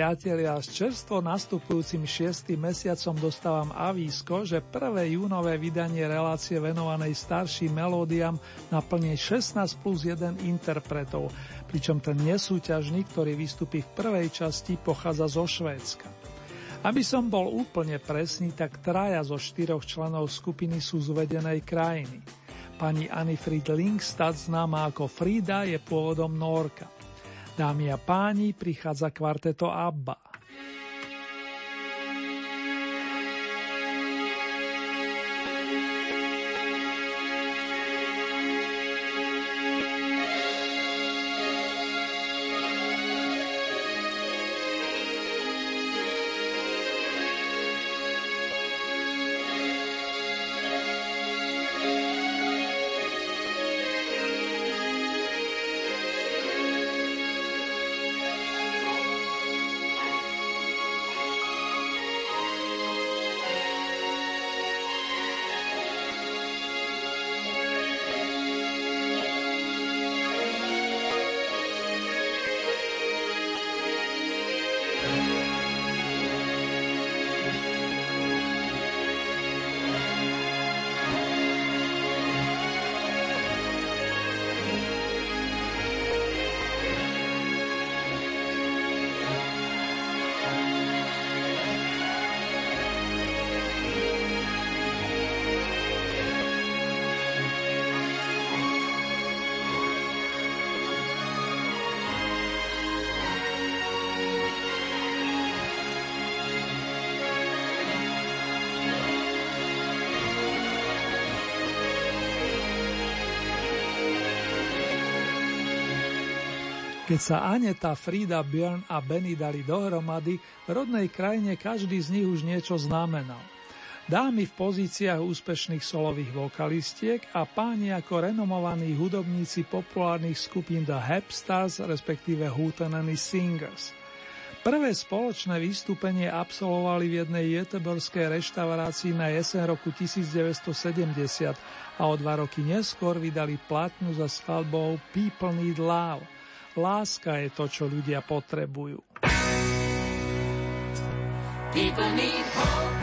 Priatelia, s čerstvo nastupujúcim šiestým mesiacom dostávam avísko, že prvé júnové vydanie relácie venovanej starším melódiám naplní 16 plus 1 interpretov, pričom ten nesúťažný, ktorý vystupí v prvej časti, pochádza zo Švédska. Aby som bol úplne presný, tak traja zo štyroch členov skupiny sú z uvedenej krajiny. Pani Anifrid Linkstad, známa ako Frida, je pôvodom Norka. Dámy a páni, prichádza kvarteto ABBA. Keď sa Aneta, Frida, Björn a Benny dali dohromady, v rodnej krajine každý z nich už niečo znamenal. Dámy v pozíciách úspešných solových vokalistiek a páni ako renomovaní hudobníci populárnych skupín The Hepstars, respektíve Hootenanny Singers. Prvé spoločné vystúpenie absolvovali v jednej jeteborskej reštaurácii na jeseň roku 1970 a o dva roky neskôr vydali platňu za skladbou People Need Love – Láska je to, čo ľudia potrebujú. People need hope,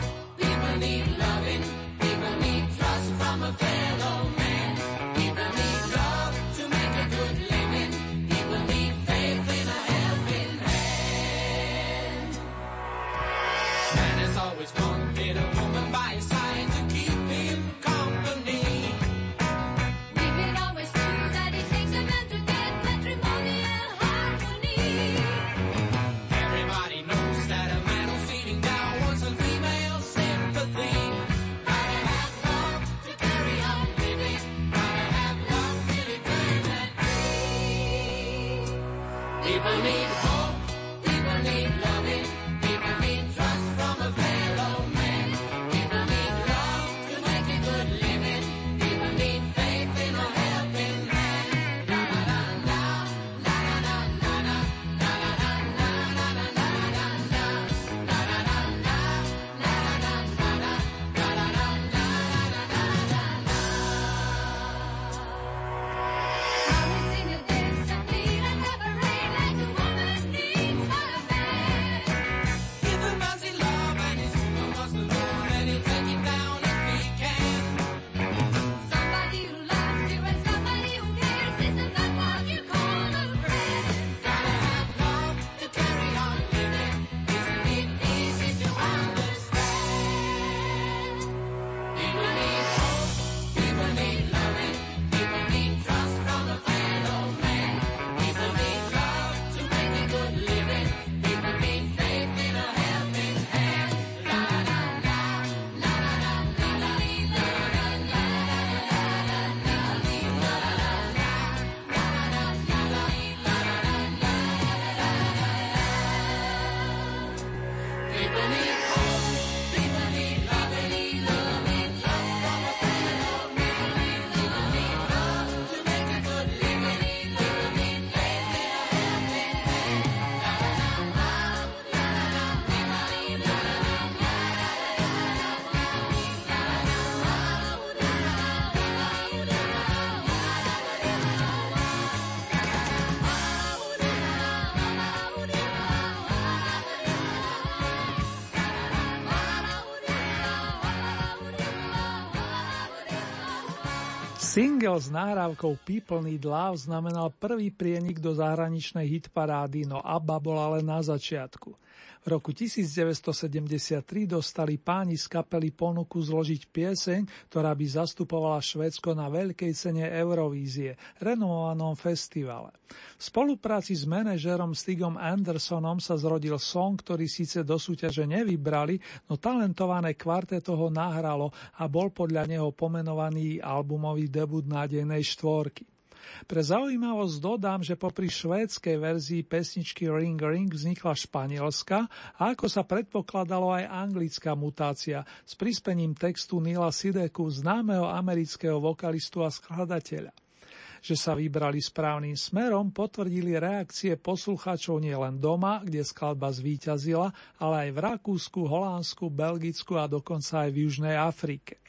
Single s nahrávkou People Need Love znamenal prvý prienik do zahraničnej hitparády, no ABBA bola len na začiatku. V roku 1973 dostali páni z kapely ponuku zložiť pieseň, ktorá by zastupovala Švédsko na veľkej cene Eurovízie, renomovanom festivale. V spolupráci s manažerom Stigom Andersonom sa zrodil song, ktorý síce do súťaže nevybrali, no talentované kvarteto ho nahralo a bol podľa neho pomenovaný albumový debut nádejnej štvorky. Pre zaujímavosť dodám, že popri švédskej verzii pesničky Ring Ring vznikla španielska a ako sa predpokladalo aj anglická mutácia s prispením textu Nila Sideku, známeho amerického vokalistu a skladateľa. Že sa vybrali správnym smerom, potvrdili reakcie poslucháčov nielen doma, kde skladba zvíťazila, ale aj v Rakúsku, Holandsku, Belgicku a dokonca aj v Južnej Afrike.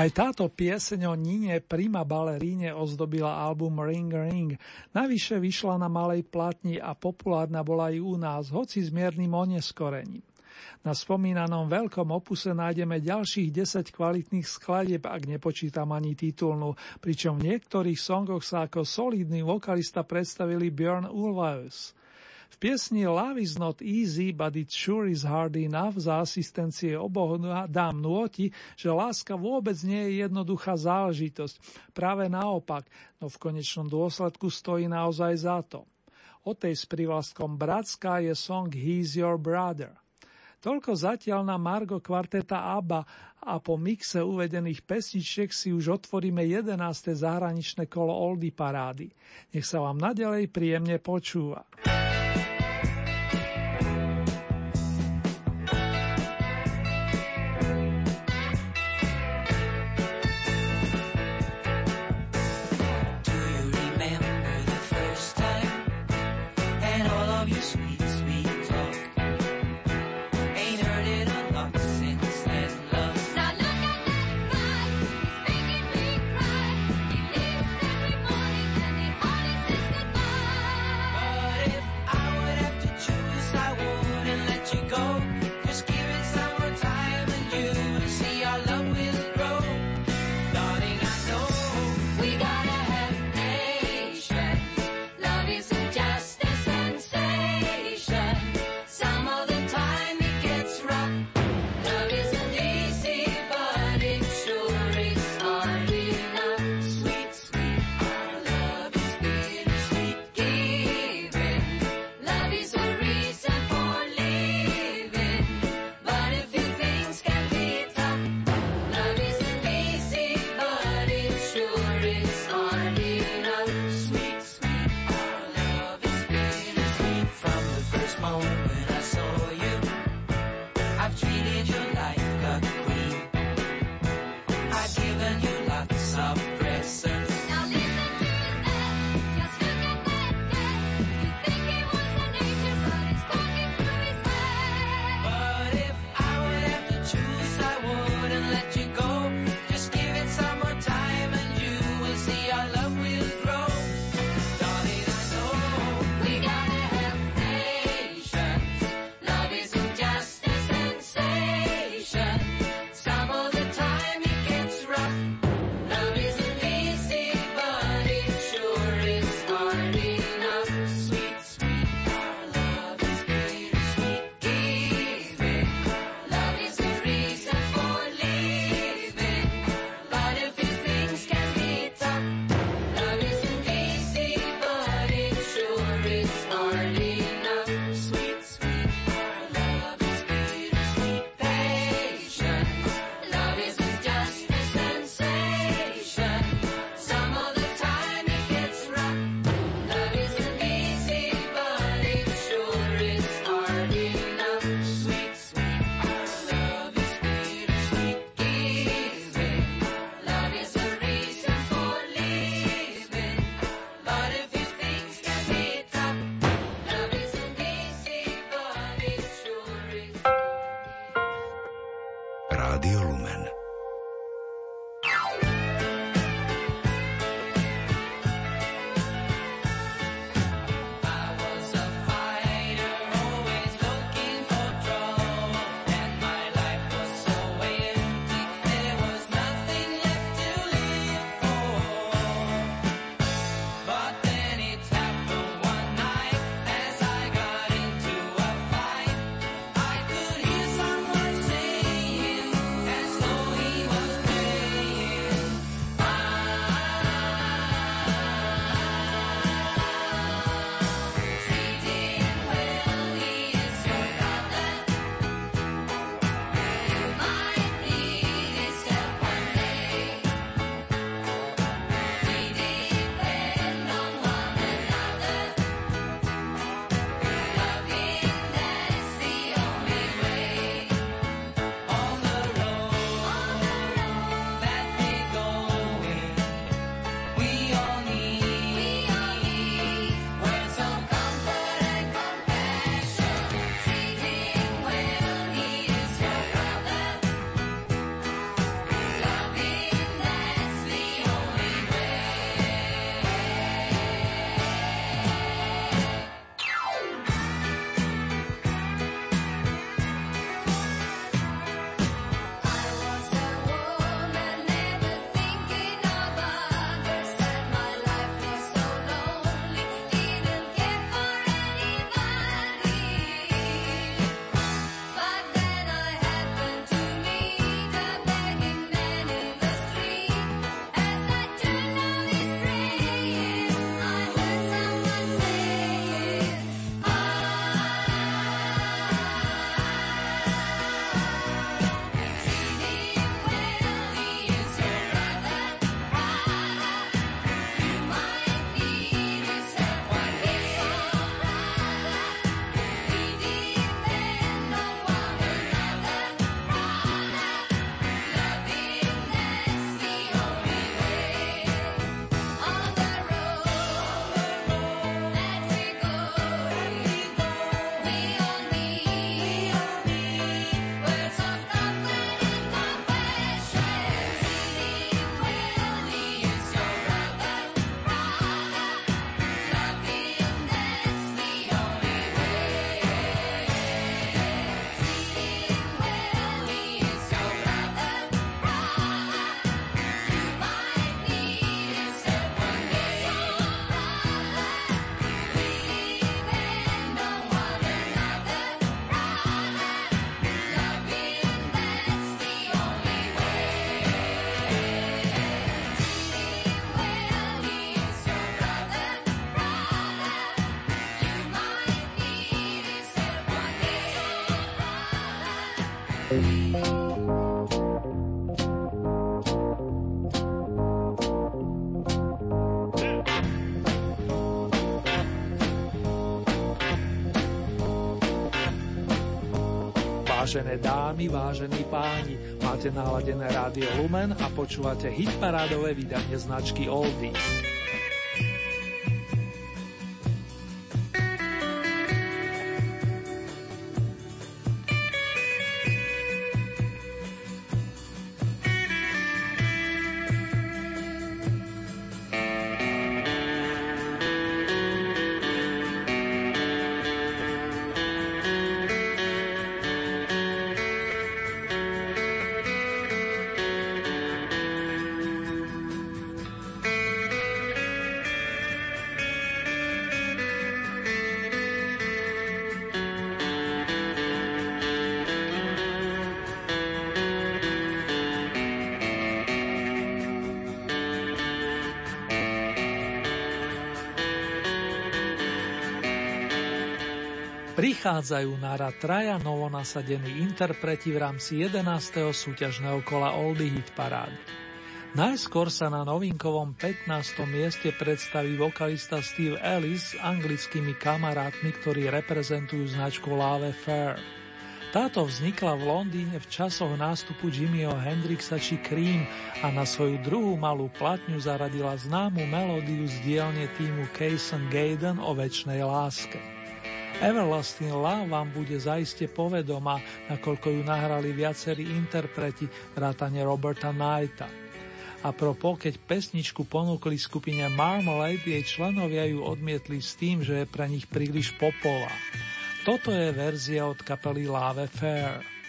Aj táto pieseň o Nine Prima Baleríne ozdobila album Ring Ring. Navyše vyšla na malej platni a populárna bola aj u nás, hoci s miernym oneskorením. Na spomínanom veľkom opuse nájdeme ďalších 10 kvalitných skladieb, ak nepočítam ani titulnú, pričom v niektorých songoch sa ako solidný vokalista predstavili Björn Ulvaeus. V piesni Love is not easy, but it sure is hard enough za asistencie oboch dám nôti, že láska vôbec nie je jednoduchá záležitosť. Práve naopak, no v konečnom dôsledku stojí naozaj za to. O tej s privlastkom Bratská je song He's Your Brother. Toľko zatiaľ na Margo kvarteta ABBA a po mixe uvedených pesničiek si už otvoríme 11. zahraničné kolo Oldy parády. Nech sa vám nadalej príjemne počúva. Vážené dámy, vážení páni, máte naladené rádio Lumen a počúvate hitparádové vydanie značky Oldies. Prichádzajú na rad traja novonasadení interpreti v rámci 11. súťažného kola Oldie Hit Parády. Najskôr sa na novinkovom 15. mieste predstaví vokalista Steve Ellis s anglickými kamarátmi, ktorí reprezentujú značku Lave Fair. Táto vznikla v Londýne v časoch nástupu Jimmyho Hendrixa či Cream a na svoju druhú malú platňu zaradila známu melódiu z dielne týmu Cason Gaiden o väčšnej láske. Everlasting Love vám bude zaiste povedoma, nakoľko ju nahrali viacerí interpreti vrátane Roberta Knighta. A propo, keď pesničku ponúkli skupine Marmalade, jej členovia ju odmietli s tým, že je pre nich príliš popová. Toto je verzia od kapely Lave Fair.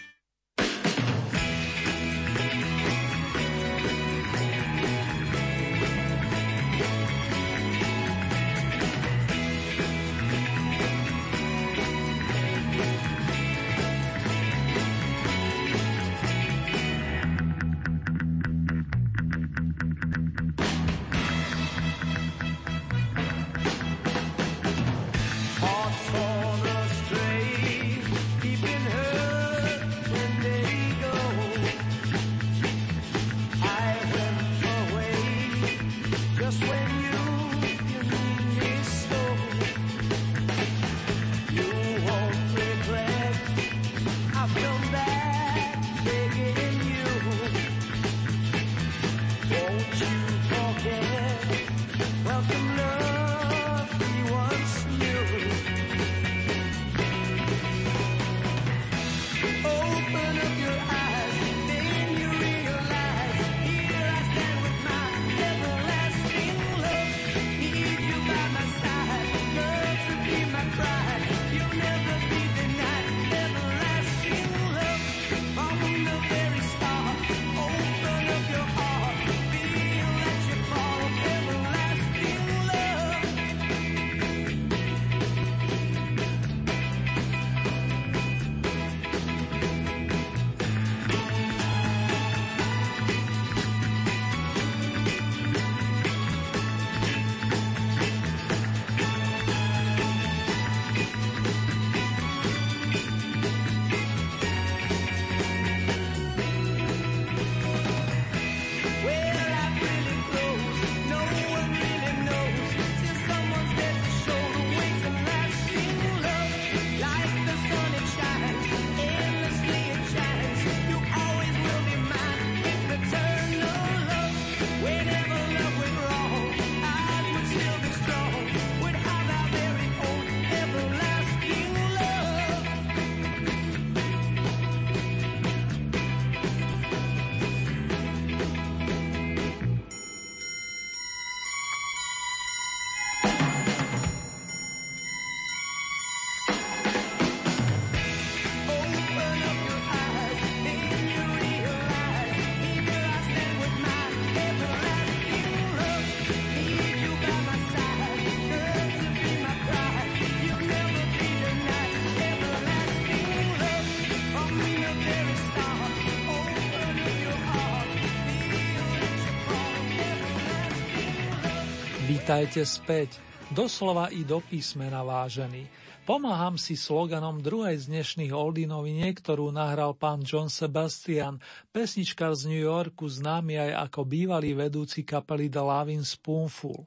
Vítajte späť, doslova i do písmena vážený. Pomáham si sloganom druhej z dnešných oldinovi, ktorú nahral pán John Sebastian, pesničkar z New Yorku, známy aj ako bývalý vedúci kapely The Lavin Spoonful.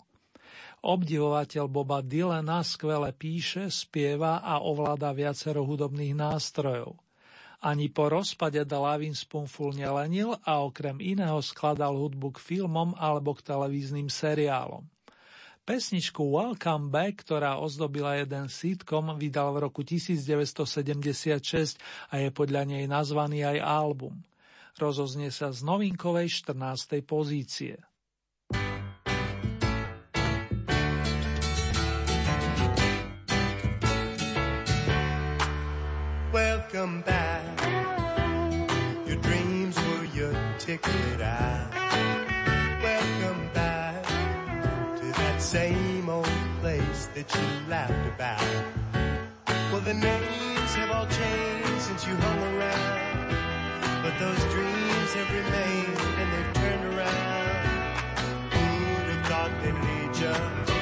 Obdivovateľ Boba Dylana skvele píše, spieva a ovláda viacero hudobných nástrojov. Ani po rozpade The Lavin Spoonful nelenil a okrem iného skladal hudbu k filmom alebo k televíznym seriálom. Pesničku Welcome Back, ktorá ozdobila jeden sitcom, vydal v roku 1976 a je podľa nej nazvaný aj album. Rozoznie sa z novinkovej 14. pozície. Welcome back. Your dreams were your ticket out. That you laughed about. Well, the names have all changed since you hung around, but those dreams have remained and they've turned around. Who'd have thought they'd lead you?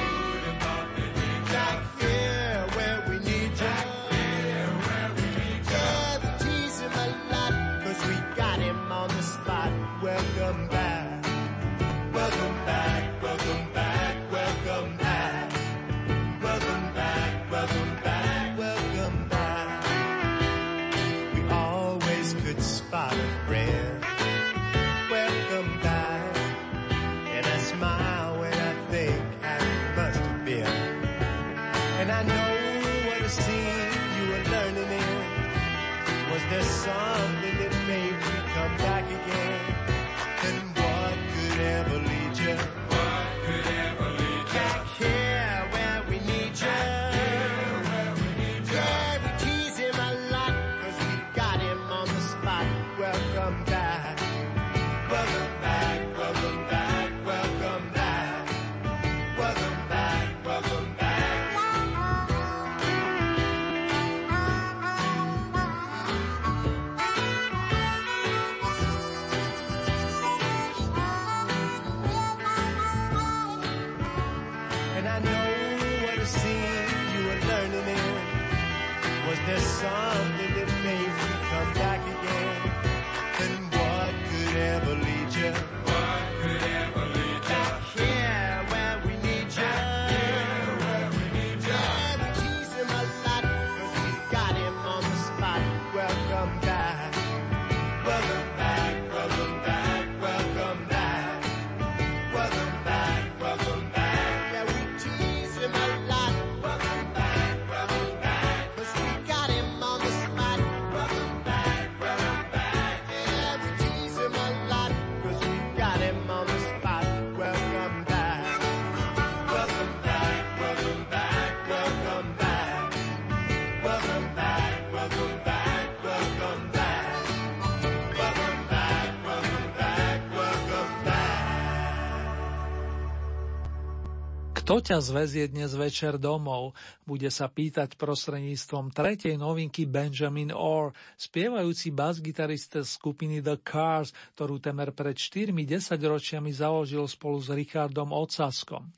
Kto ťa zväzie dnes večer domov? Bude sa pýtať prostredníctvom tretej novinky Benjamin Orr, spievajúci bas-gitarista skupiny The Cars, ktorú temer pred 4-10 ročiami založil spolu s Richardom Ocaskom.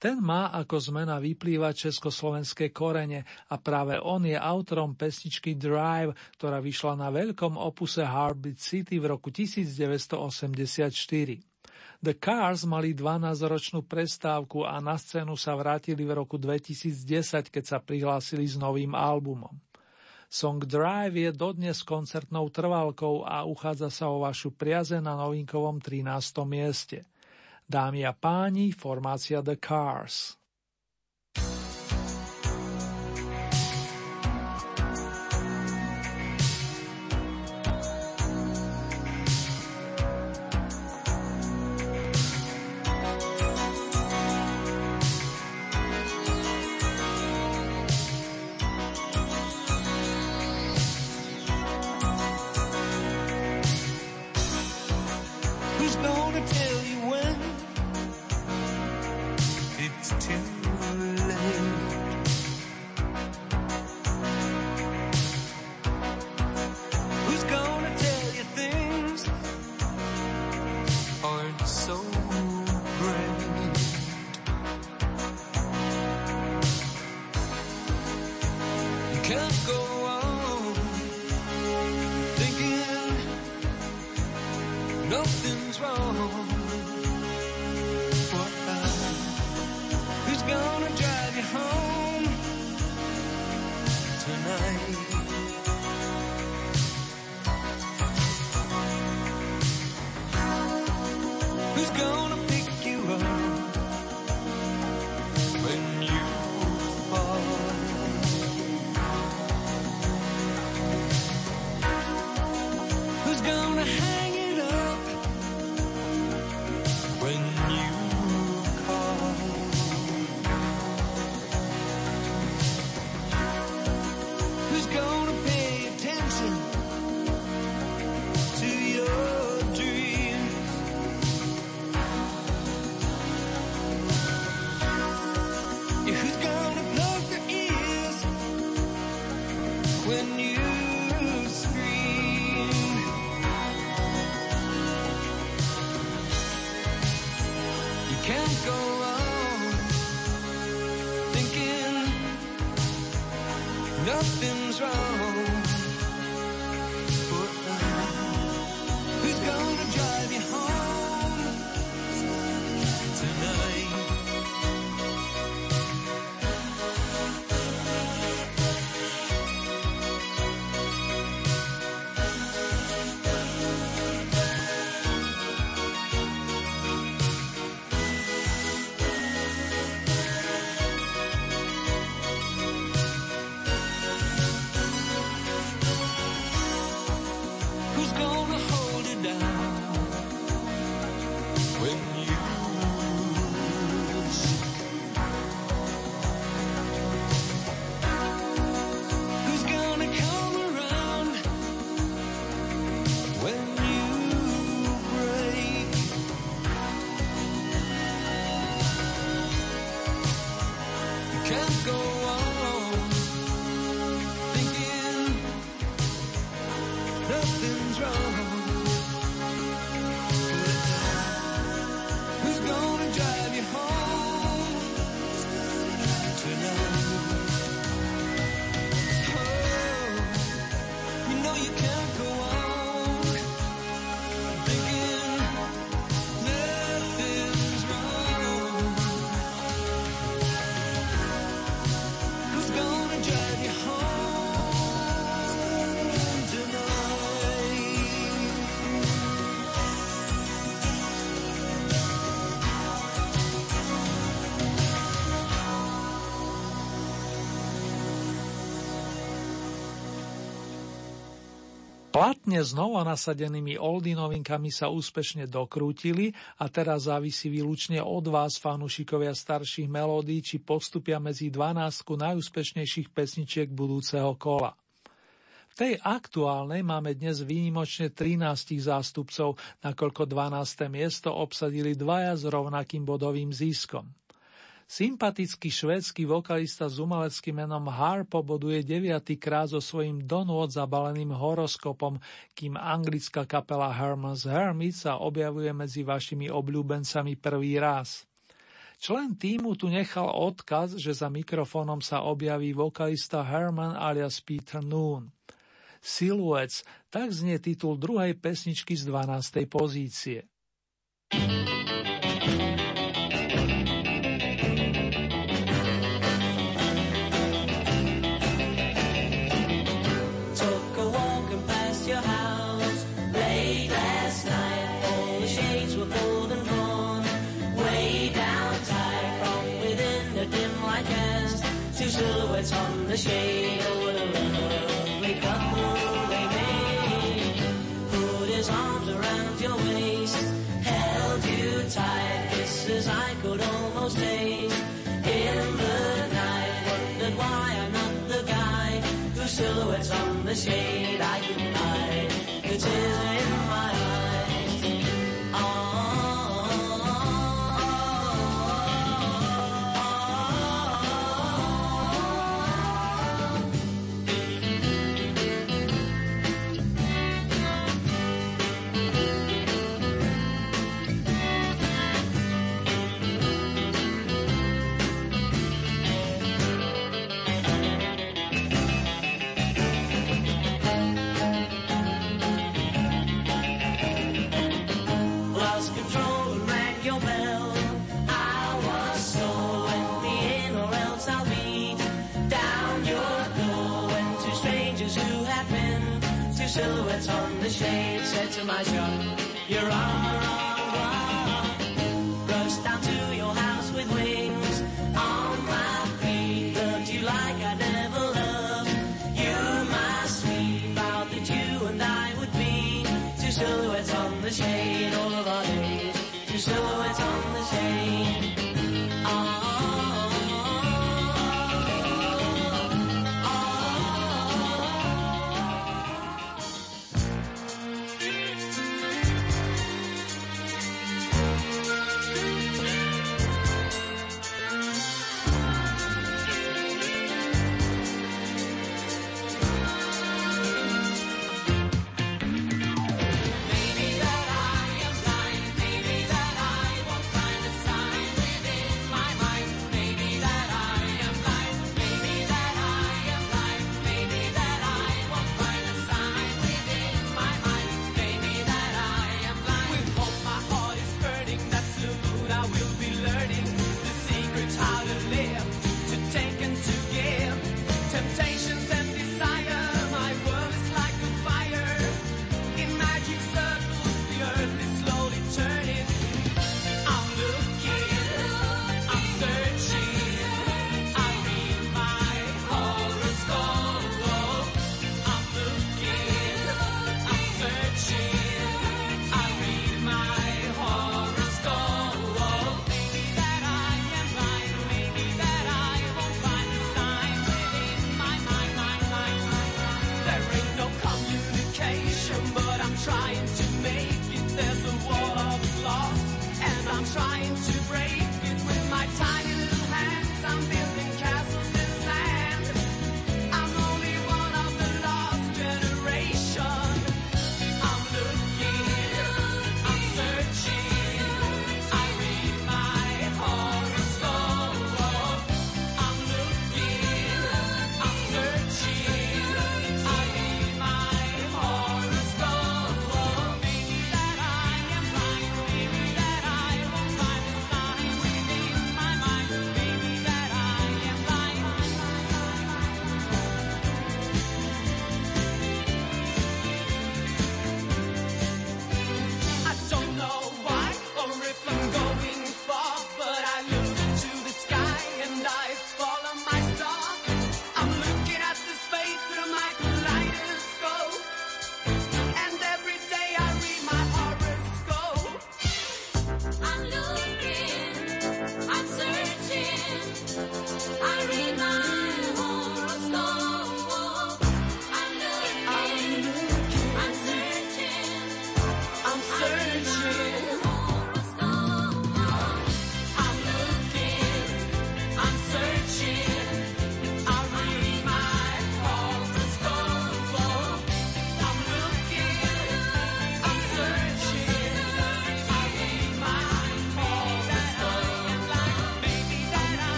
Ten má ako zmena vyplývať československé korene a práve on je autorom pesničky Drive, ktorá vyšla na veľkom opuse Heartbeat City v roku 1984. The Cars mali 12-ročnú prestávku a na scénu sa vrátili v roku 2010, keď sa prihlásili s novým albumom. Song Drive je dodnes koncertnou trvalkou a uchádza sa o vašu priaze na novinkovom 13. mieste. Dámy a páni, formácia The Cars. Platne znova nasadenými oldy novinkami sa úspešne dokrútili a teraz závisí výlučne od vás, fanúšikovia starších melódií, či postupia medzi 12 najúspešnejších pesničiek budúceho kola. V tej aktuálnej máme dnes výnimočne 13 zástupcov, nakoľko 12. miesto obsadili dvaja s rovnakým bodovým ziskom. Sympatický švédsky vokalista s umeleckým menom Harpo boduje krát so svojím donôd zabaleným horoskopom, kým anglická kapela Herman's Hermit sa objavuje medzi vašimi obľúbencami prvý raz. Člen týmu tu nechal odkaz, že za mikrofónom sa objaví vokalista Herman alias Peter Noon. Silhouettes, tak znie titul druhej pesničky z 12. pozície. thank you shade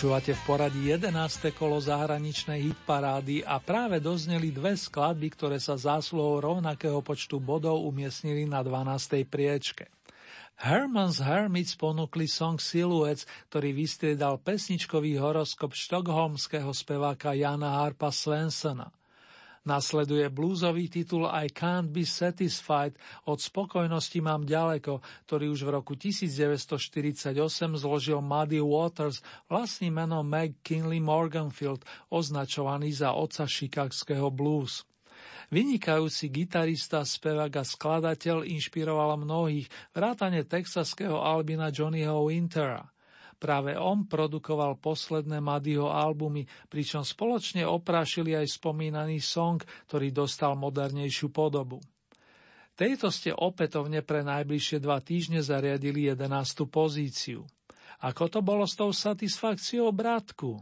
Počúvate v poradí 11. kolo zahraničnej hitparády a práve dozneli dve skladby, ktoré sa zásluhou rovnakého počtu bodov umiestnili na 12. priečke. Herman's Hermits ponúkli song Silhouettes, ktorý vystriedal pesničkový horoskop štokholmského speváka Jana Harpa Svensona. Nasleduje bluesový titul I Can't Be Satisfied od spokojnosti mám ďaleko, ktorý už v roku 1948 zložil Muddy Waters vlastným menom Meg Kinley Morganfield, označovaný za oca šikagského blues. Vynikajúci gitarista, spevák a skladateľ inšpiroval mnohých, vrátane texaského albina Johnnyho Wintera – Práve on produkoval posledné Madyho albumy, pričom spoločne oprášili aj spomínaný song, ktorý dostal modernejšiu podobu. Tejto ste opätovne pre najbližšie dva týždne zariadili 11. pozíciu. Ako to bolo s tou satisfakciou, bratku?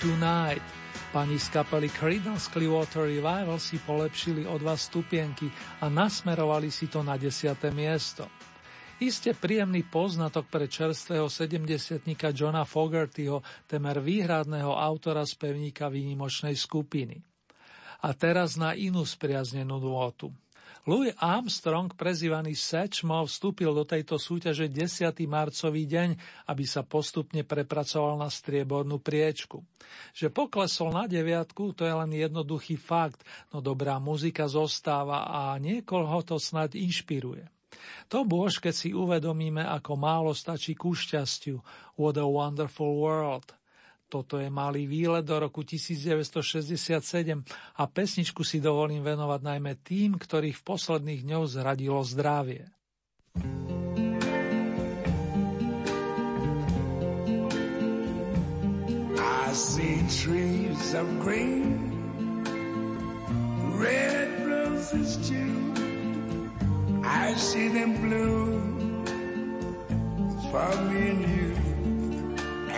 Tonight. Pani z kapely Creedence Clearwater Revival si polepšili o dva stupienky a nasmerovali si to na desiate miesto. Iste príjemný poznatok pre čerstvého 70 Johna Fogertyho, temer výhradného autora spevníka výnimočnej skupiny. A teraz na inú spriaznenú nôtu. Louis Armstrong, prezývaný Satchmo, vstúpil do tejto súťaže 10. marcový deň, aby sa postupne prepracoval na striebornú priečku. Že poklesol na deviatku, to je len jednoduchý fakt, no dobrá muzika zostáva a niekoho to snad inšpiruje. To bôž, keď si uvedomíme, ako málo stačí ku šťastiu. What a wonderful world. Toto je malý výlet do roku 1967 a pesničku si dovolím venovať najmä tým, ktorých v posledných dňoch zradilo zdravie. I see trees of green, red roses too. I see them blue for me and you.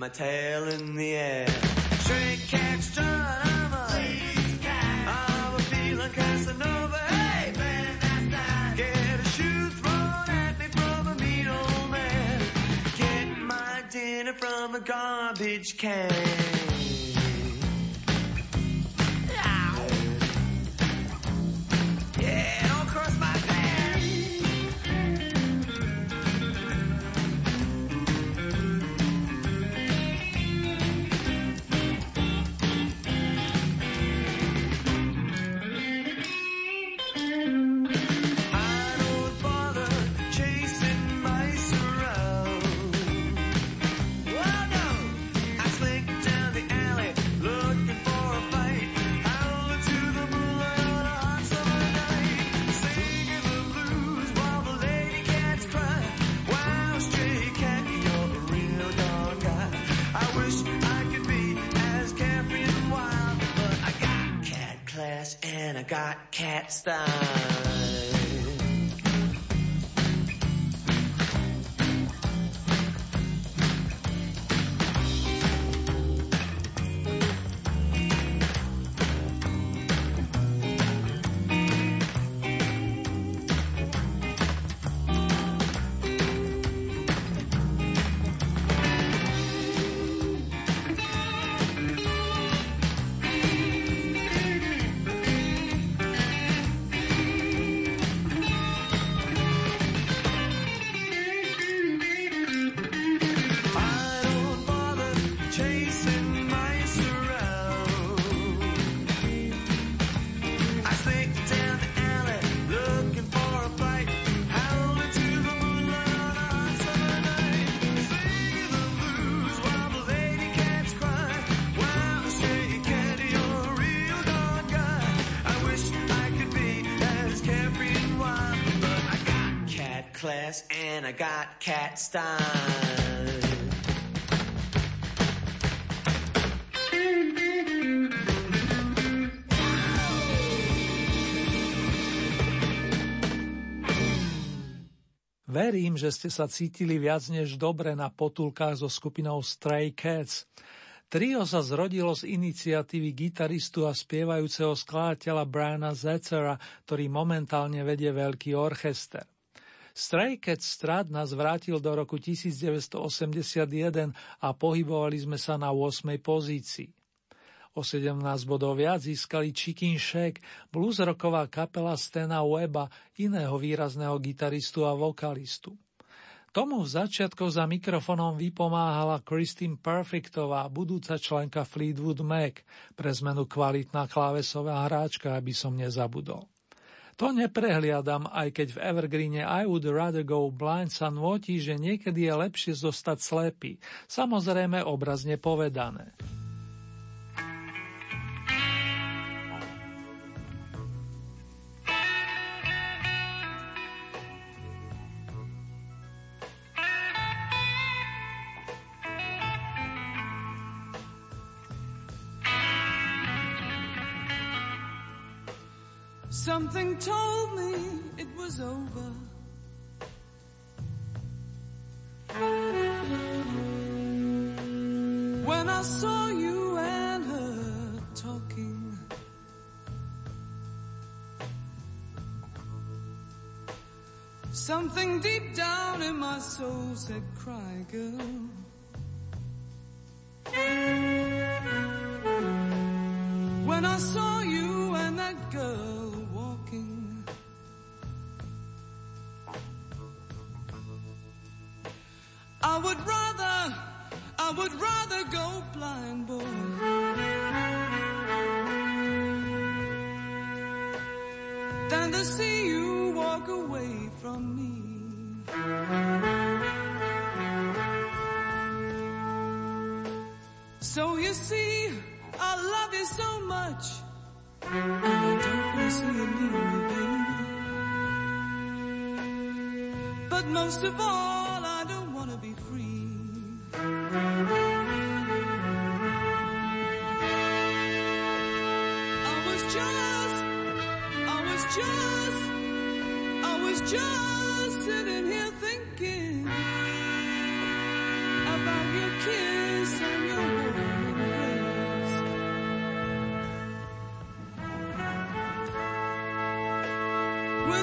my tail in the air. Cat strut, I'm a, I'm a feeling Casanova. Hey, man, get a shoe thrown at me from a mean old man. Get my dinner from a garbage can. Got class and I got cat style. Verím, že ste sa cítili viac než dobre na potulkách so skupinou Stray Cats. Trio sa zrodilo z iniciatívy gitaristu a spievajúceho skladateľa Briana Zetzera, ktorý momentálne vedie veľký orchester. Stray Cats Strat nás vrátil do roku 1981 a pohybovali sme sa na 8. pozícii. O 17 bodov viac získali Chicken Shack, bluesrocková kapela Stena Weba, iného výrazného gitaristu a vokalistu. Tomu v začiatkoch za mikrofonom vypomáhala Christine Perfectová, budúca členka Fleetwood Mac, pre zmenu kvalitná klávesová hráčka, aby som nezabudol. To neprehliadam, aj keď v Evergreene I Would Rather Go Blind sa nôti, že niekedy je lepšie zostať slepý, samozrejme obrazne povedané. Said, cry girl. When I saw you and that girl walking. I would rather, I would rather go blind, So you see, I love you so much. And I don't want to me, baby. But most of all,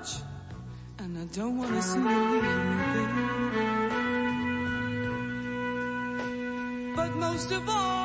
much, and I don't want to see you leave me, baby. But most of all,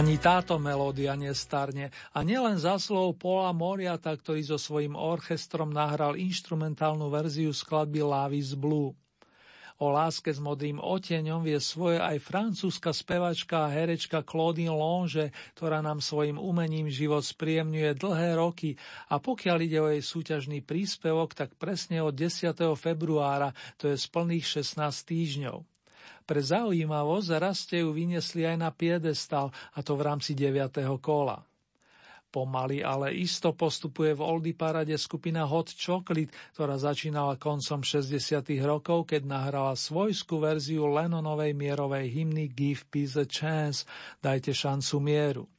Ani táto melódia nestarne a nielen zaslov Paula Moriata, ktorý so svojím orchestrom nahral instrumentálnu verziu skladby Lavis Blue. O láske s modrým oteňom vie svoje aj francúzska spevačka a herečka Claudine Longe, ktorá nám svojim umením život spríjemňuje dlhé roky a pokiaľ ide o jej súťažný príspevok, tak presne od 10. februára, to je z plných 16 týždňov. Pre zaujímavosť raz ste ju vyniesli aj na piedestal, a to v rámci 9. kola. Pomaly, ale isto postupuje v Oldy parade skupina Hot Chocolate, ktorá začínala koncom 60. rokov, keď nahrala svojskú verziu Lennonovej mierovej hymny Give Peace a Chance, dajte šancu mieru.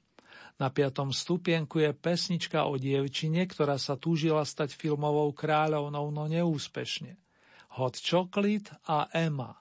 Na piatom stupienku je pesnička o dievčine, ktorá sa túžila stať filmovou kráľovnou, no neúspešne. Hot Chocolate a Emma.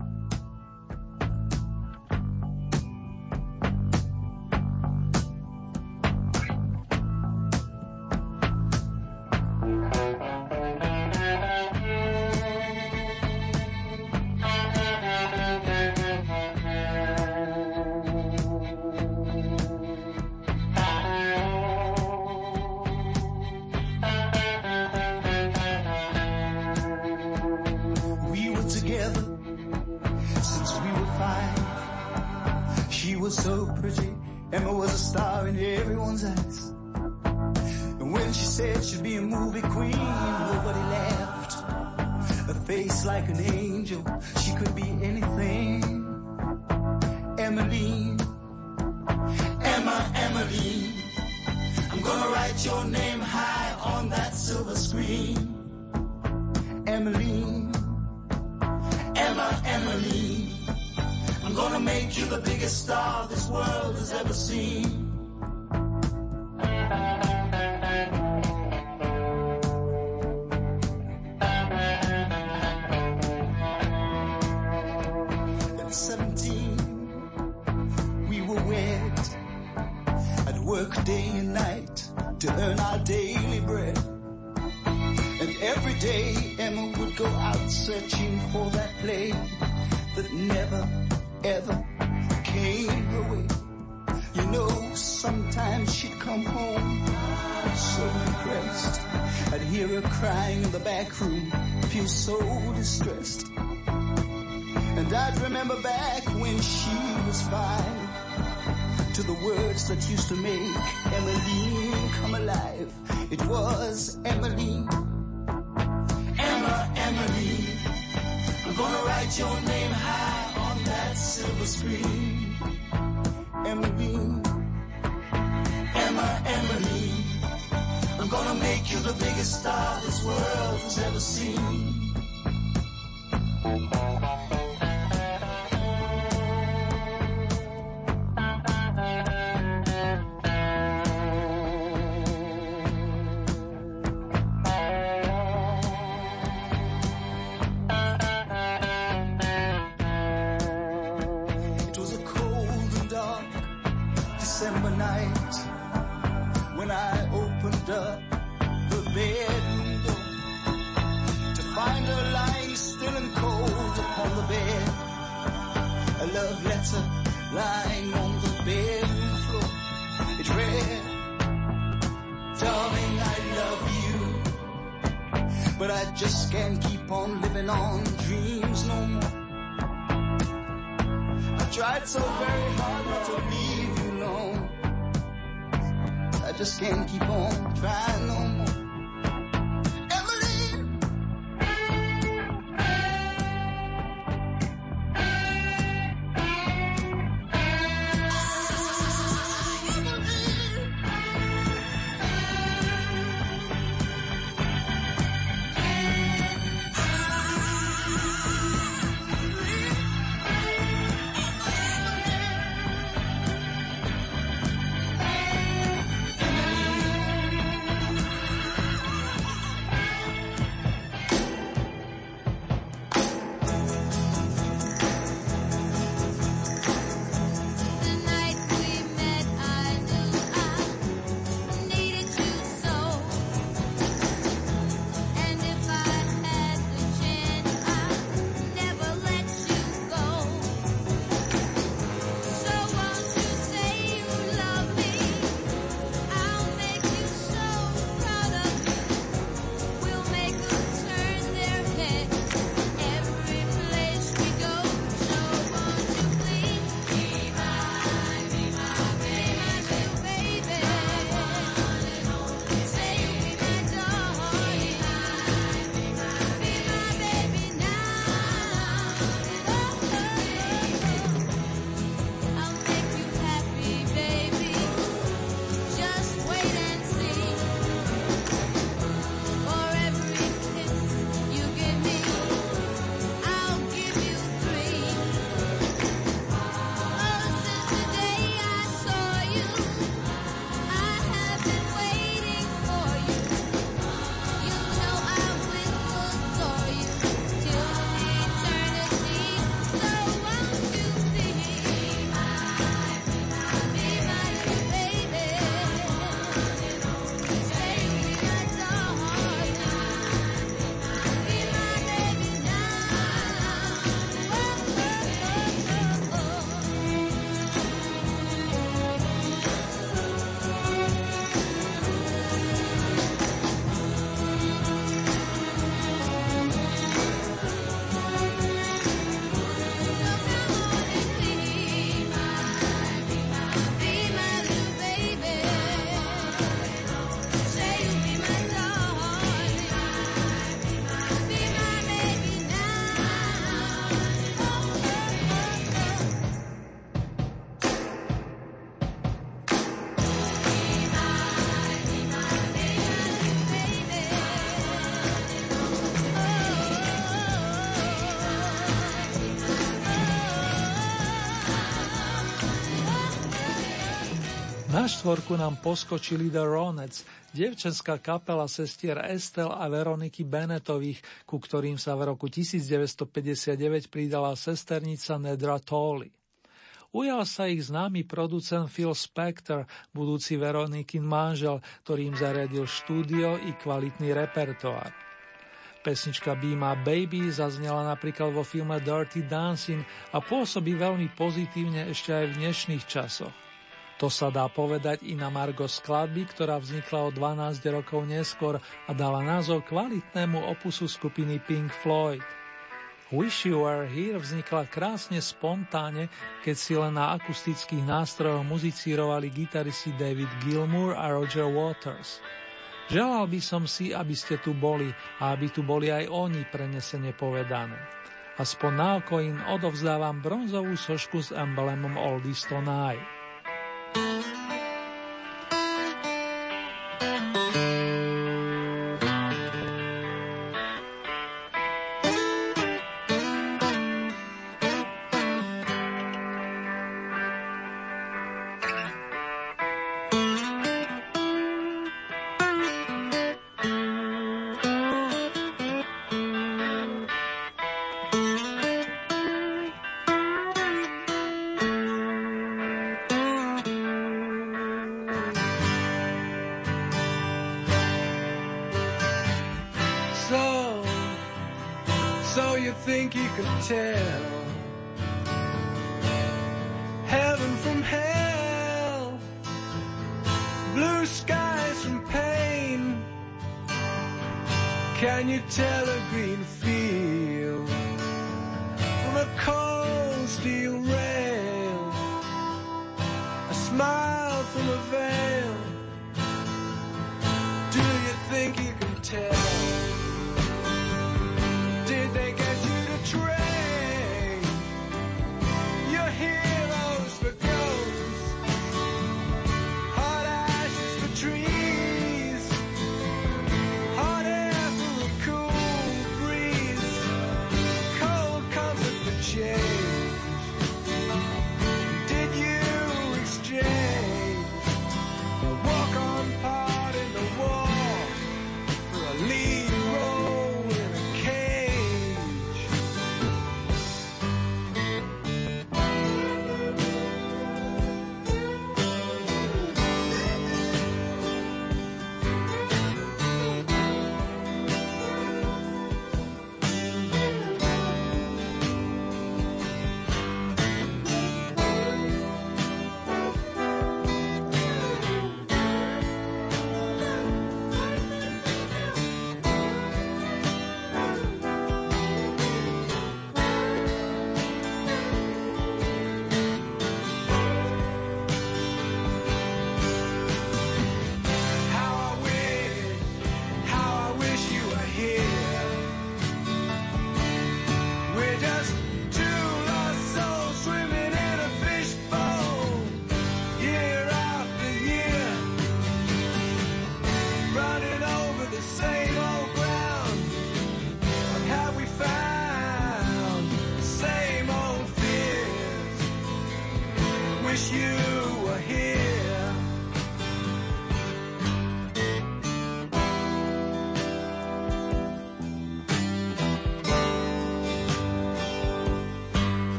She was so pretty, Emma was a star in everyone's eyes. And when she said she'd be a movie queen, nobody laughed. A face like an angel, she could be anything. Emmeline, Emma, Emmeline, I'm gonna write your name high on that silver screen. Emmeline, Emma, Emmeline. I'm gonna make you the biggest star this world has ever seen. At 17, we were wed. I'd work day and night to earn our daily bread. And every day Emma would go out searching for that play that never, ever came her way. You know, sometimes she'd come home so depressed. I'd hear her crying in the back room, feel so distressed. And I'd remember back when she was five to the words that used to make Emmeline come alive. It was Emmeline. Emma, Emily, I'm gonna write your name high silver screen. Emmeline. Emma, Emmeline. I'm gonna make you the biggest star this world has ever seen. Love letter lying on the bedroom floor. It read, Darling, I love you, but I just can't keep on living on dreams no more. I tried so very hard not to leave you alone. I just can't keep on trying no more. Na štvorku nám poskočili The Ronets, devčenská kapela sestier Estel a Veroniky Benetových, ku ktorým sa v roku 1959 pridala sesternica Nedra Tolley. Ujal sa ich známy producent Phil Spector, budúci Veronikin manžel, ktorým zariadil štúdio i kvalitný repertoár. Pesnička Be My Baby zaznela napríklad vo filme Dirty Dancing a pôsobí veľmi pozitívne ešte aj v dnešných časoch. To sa dá povedať i na Margo skladby, ktorá vznikla o 12 rokov neskôr a dala názov kvalitnému opusu skupiny Pink Floyd. Wish You Were Here vznikla krásne spontáne, keď si len na akustických nástrojoch muzicírovali gitaristi David Gilmour a Roger Waters. Želal by som si, aby ste tu boli a aby tu boli aj oni prenesene povedané. Aspoň na oko odovzdávam bronzovú sošku s emblemom Oldies Tonight.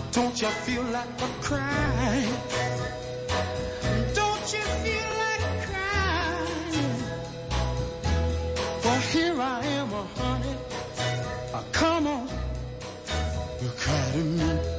Or don't you feel like a crying? Don't you feel like crying? Well, here I am, oh, honey. Uh, come on, you cry to me.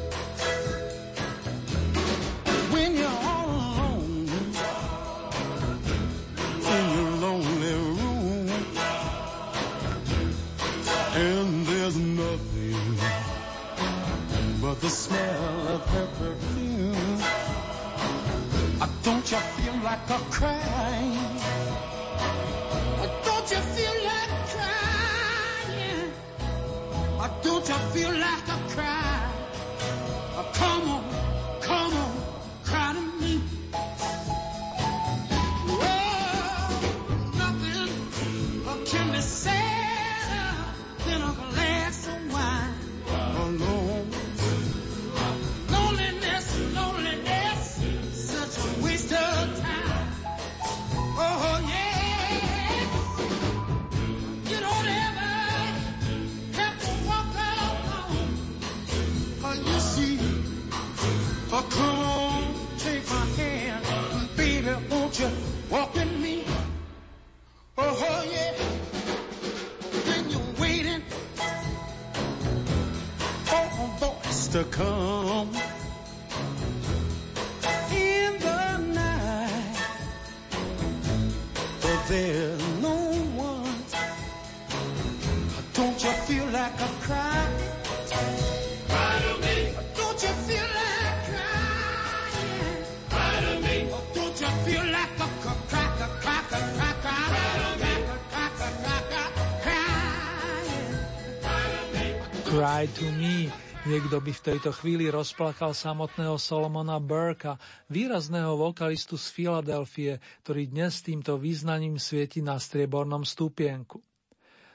Cry to me. Niekto by v tejto chvíli rozplakal samotného Solomona Burka, výrazného vokalistu z Filadelfie, ktorý dnes týmto význaním svieti na striebornom stupienku.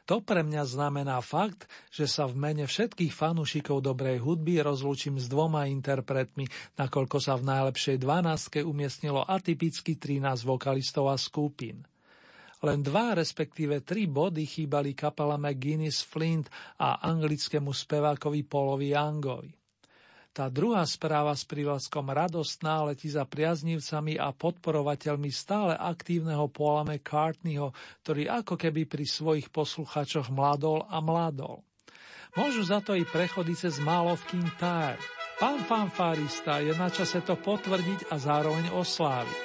To pre mňa znamená fakt, že sa v mene všetkých fanúšikov dobrej hudby rozlúčim s dvoma interpretmi, nakoľko sa v najlepšej dvanástke umiestnilo atypicky 13 vokalistov a skupín. Len dva, respektíve tri body chýbali kapela McGuinness Flint a anglickému spevákovi Polovi Youngovi. Tá druhá správa s prívlaskom radostná letí za priaznivcami a podporovateľmi stále aktívneho Paula McCartneyho, ktorý ako keby pri svojich posluchačoch mladol a mladol. Môžu za to i prechody cez málo v Kintyre. Pán fanfárista je na čase to potvrdiť a zároveň osláviť.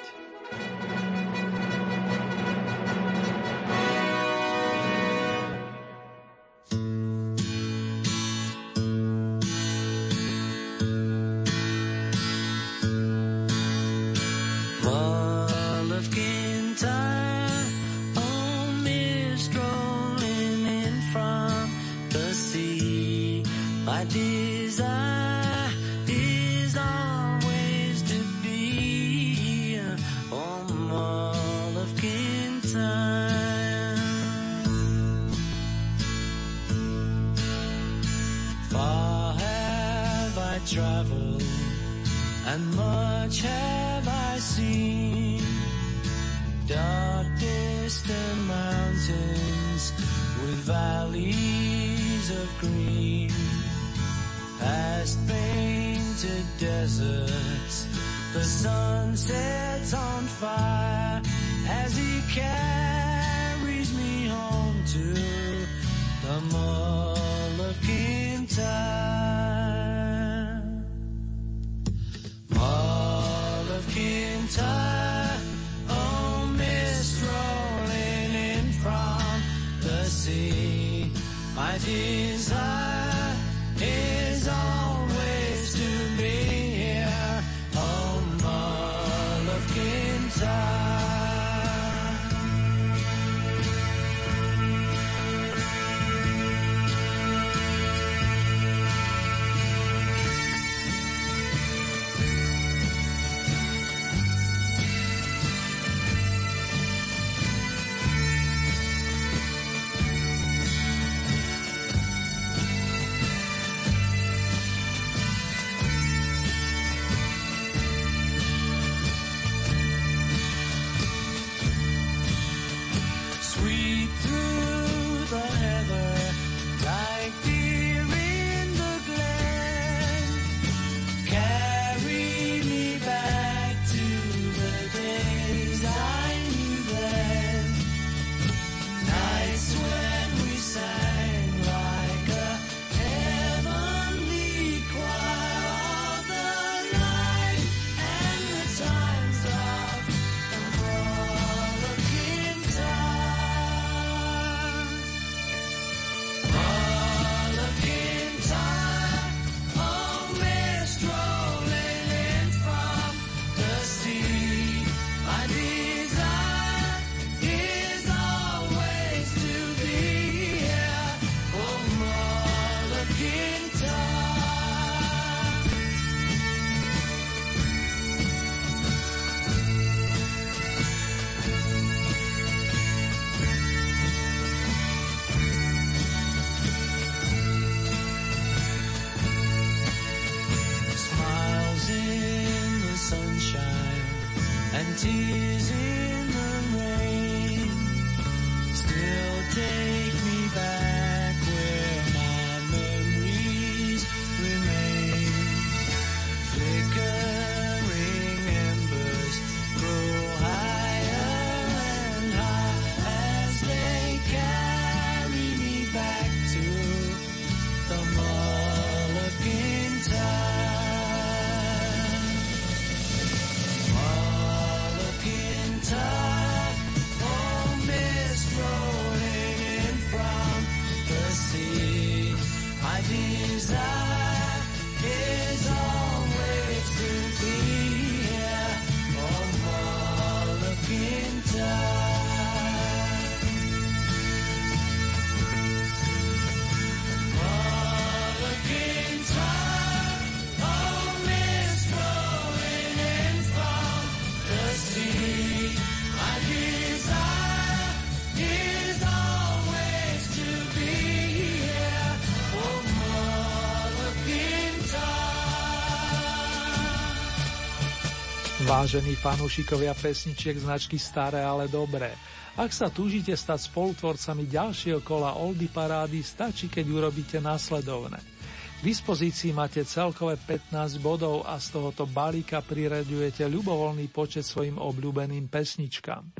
Vážení fanúšikovia pesničiek značky Staré, ale dobré. Ak sa túžite stať spolutvorcami ďalšieho kola Oldy Parády, stačí, keď urobíte následovné. K dispozícii máte celkové 15 bodov a z tohoto balíka priraďujete ľubovoľný počet svojim obľúbeným pesničkám.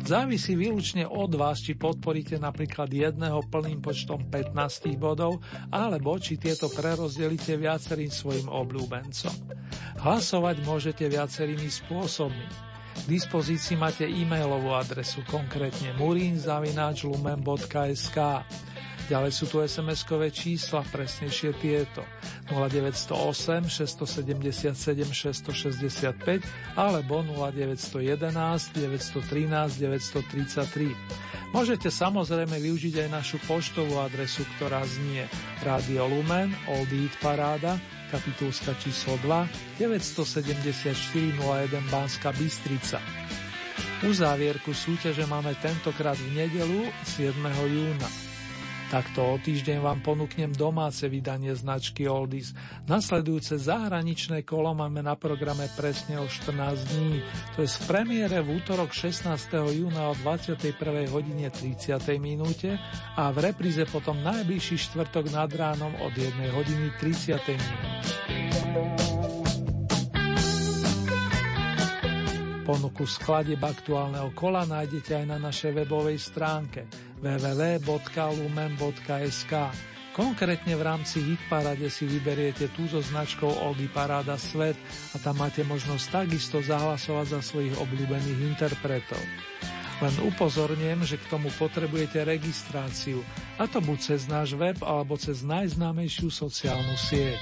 Závisí výlučne od vás, či podporíte napríklad jedného plným počtom 15 bodov, alebo či tieto prerozdelíte viacerým svojim obľúbencom. Hlasovať môžete viacerými spôsobmi. K dispozícii máte e-mailovú adresu, konkrétne murinzavináčlumen.sk. Ďalej sú tu SMS-kové čísla, presnejšie tieto 0908 677 665 alebo 0911 913 933. Môžete samozrejme využiť aj našu poštovú adresu, ktorá znie Radio Lumen, Old Eat Paráda, kapitulska číslo 2, 974 01 Banska Bystrica. Uzávierku súťaže máme tentokrát v nedelu 7. júna. Takto o týždeň vám ponúknem domáce vydanie značky Oldies. Nasledujúce zahraničné kolo máme na programe presne o 14 dní. To je v premiére v útorok 16. júna o 21. hodine 30. minúte a v repríze potom najbližší štvrtok nad ránom od 1 hodiny 30. minúte. Ponuku skladieb aktuálneho kola nájdete aj na našej webovej stránke www.lumen.sk. Konkrétne v rámci Hitparade si vyberiete tú so značkou Oldy Paráda Svet a tam máte možnosť takisto zahlasovať za svojich obľúbených interpretov. Len upozorňujem, že k tomu potrebujete registráciu, a to buď cez náš web alebo cez najznámejšiu sociálnu sieť.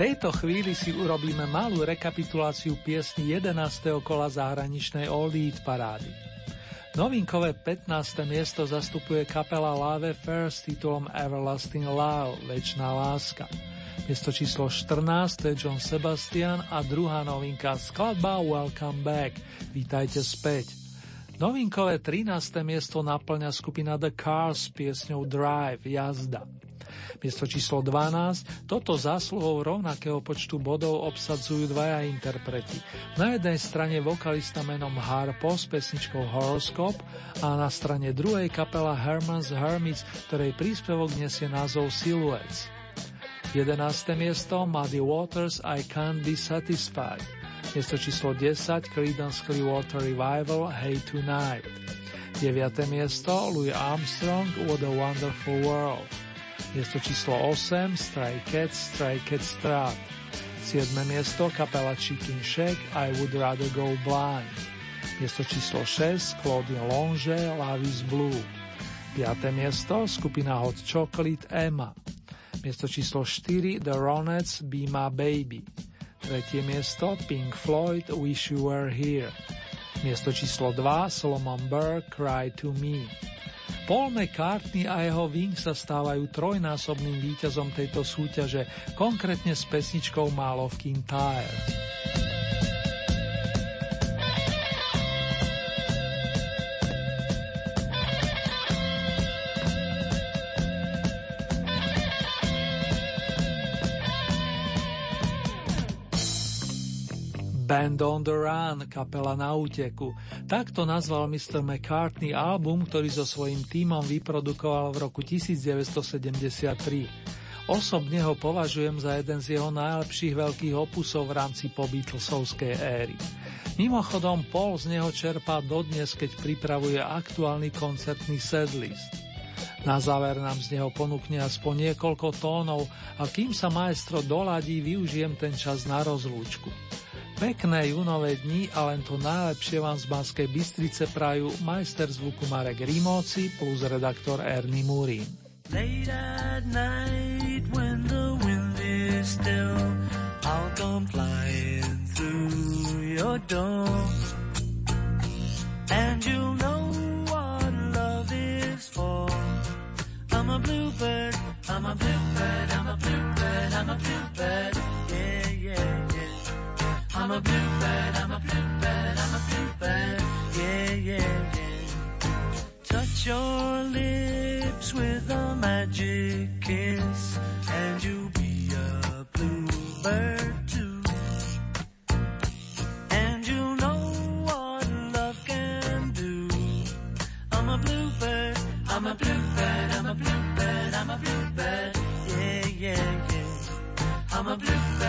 Tejto chvíli si urobíme malú rekapituláciu piesny 11. kola zahraničnej Old Eat parády. Novinkové 15. miesto zastupuje kapela Lave Fair s titulom Everlasting Love, Večná láska. Miesto číslo 14 to je John Sebastian a druhá novinka skladba Welcome Back, Vítajte späť. Novinkové 13. miesto naplňa skupina The Cars s piesňou Drive, jazda. Miesto číslo 12, toto zásluhou rovnakého počtu bodov obsadzujú dvaja interpreti. Na jednej strane vokalista menom Harpo s pesničkou Horoscope a na strane druhej kapela Herman's Hermits, ktorej príspevok nesie názov Silhouettes. 11. miesto Muddy Waters I Can't Be Satisfied. Miesto číslo 10 Creedence Clearwater Revival Hey Tonight. 9. miesto Louis Armstrong What a Wonderful World. Miesto číslo 8 Stray Cats Stray Cats Strat. 7. miesto kapela Chicken Shack I Would Rather Go Blind. Miesto číslo 6 Claudia Longe Love is Blue. 5. miesto skupina Hot Chocolate Emma. Miesto číslo 4 The Ronettes Be My Baby. Tretie miesto Pink Floyd Wish You Were Here. Miesto číslo 2 Solomon Burke Cry to Me. Paul McCartney a jeho Wings sa stávajú trojnásobným víťazom tejto súťaže, konkrétne s pesničkou Mall of Band on the Run, kapela na úteku. Takto nazval Mr. McCartney album, ktorý so svojím tímom vyprodukoval v roku 1973. Osobne ho považujem za jeden z jeho najlepších veľkých opusov v rámci pobeatlesovskej éry. Mimochodom, Paul z neho čerpá dodnes, keď pripravuje aktuálny koncertný setlist. Na záver nám z neho ponúkne aspoň niekoľko tónov a kým sa maestro doladí, využijem ten čas na rozlúčku. Pekné júnové dni a len to najlepšie vám z Banskej Bystrice prajú majster zvuku Marek Rimóci plus redaktor Ernie Murín. Late at night when the wind is still, I'll come flying through your door. And you'll know what love is for. I'm a bluebird, I'm a bluebird, I'm a bluebird, I'm a bluebird. Yeah. I'm a bluebird, I'm a bluebird, I'm a bluebird. Yeah, yeah, yeah. Touch your lips with a magic kiss, and you'll be a bluebird too. And you'll know what love can do. I'm a bluebird, I'm a bluebird, I'm a bluebird, I'm a bluebird. Yeah, yeah, yeah. I'm a bluebird,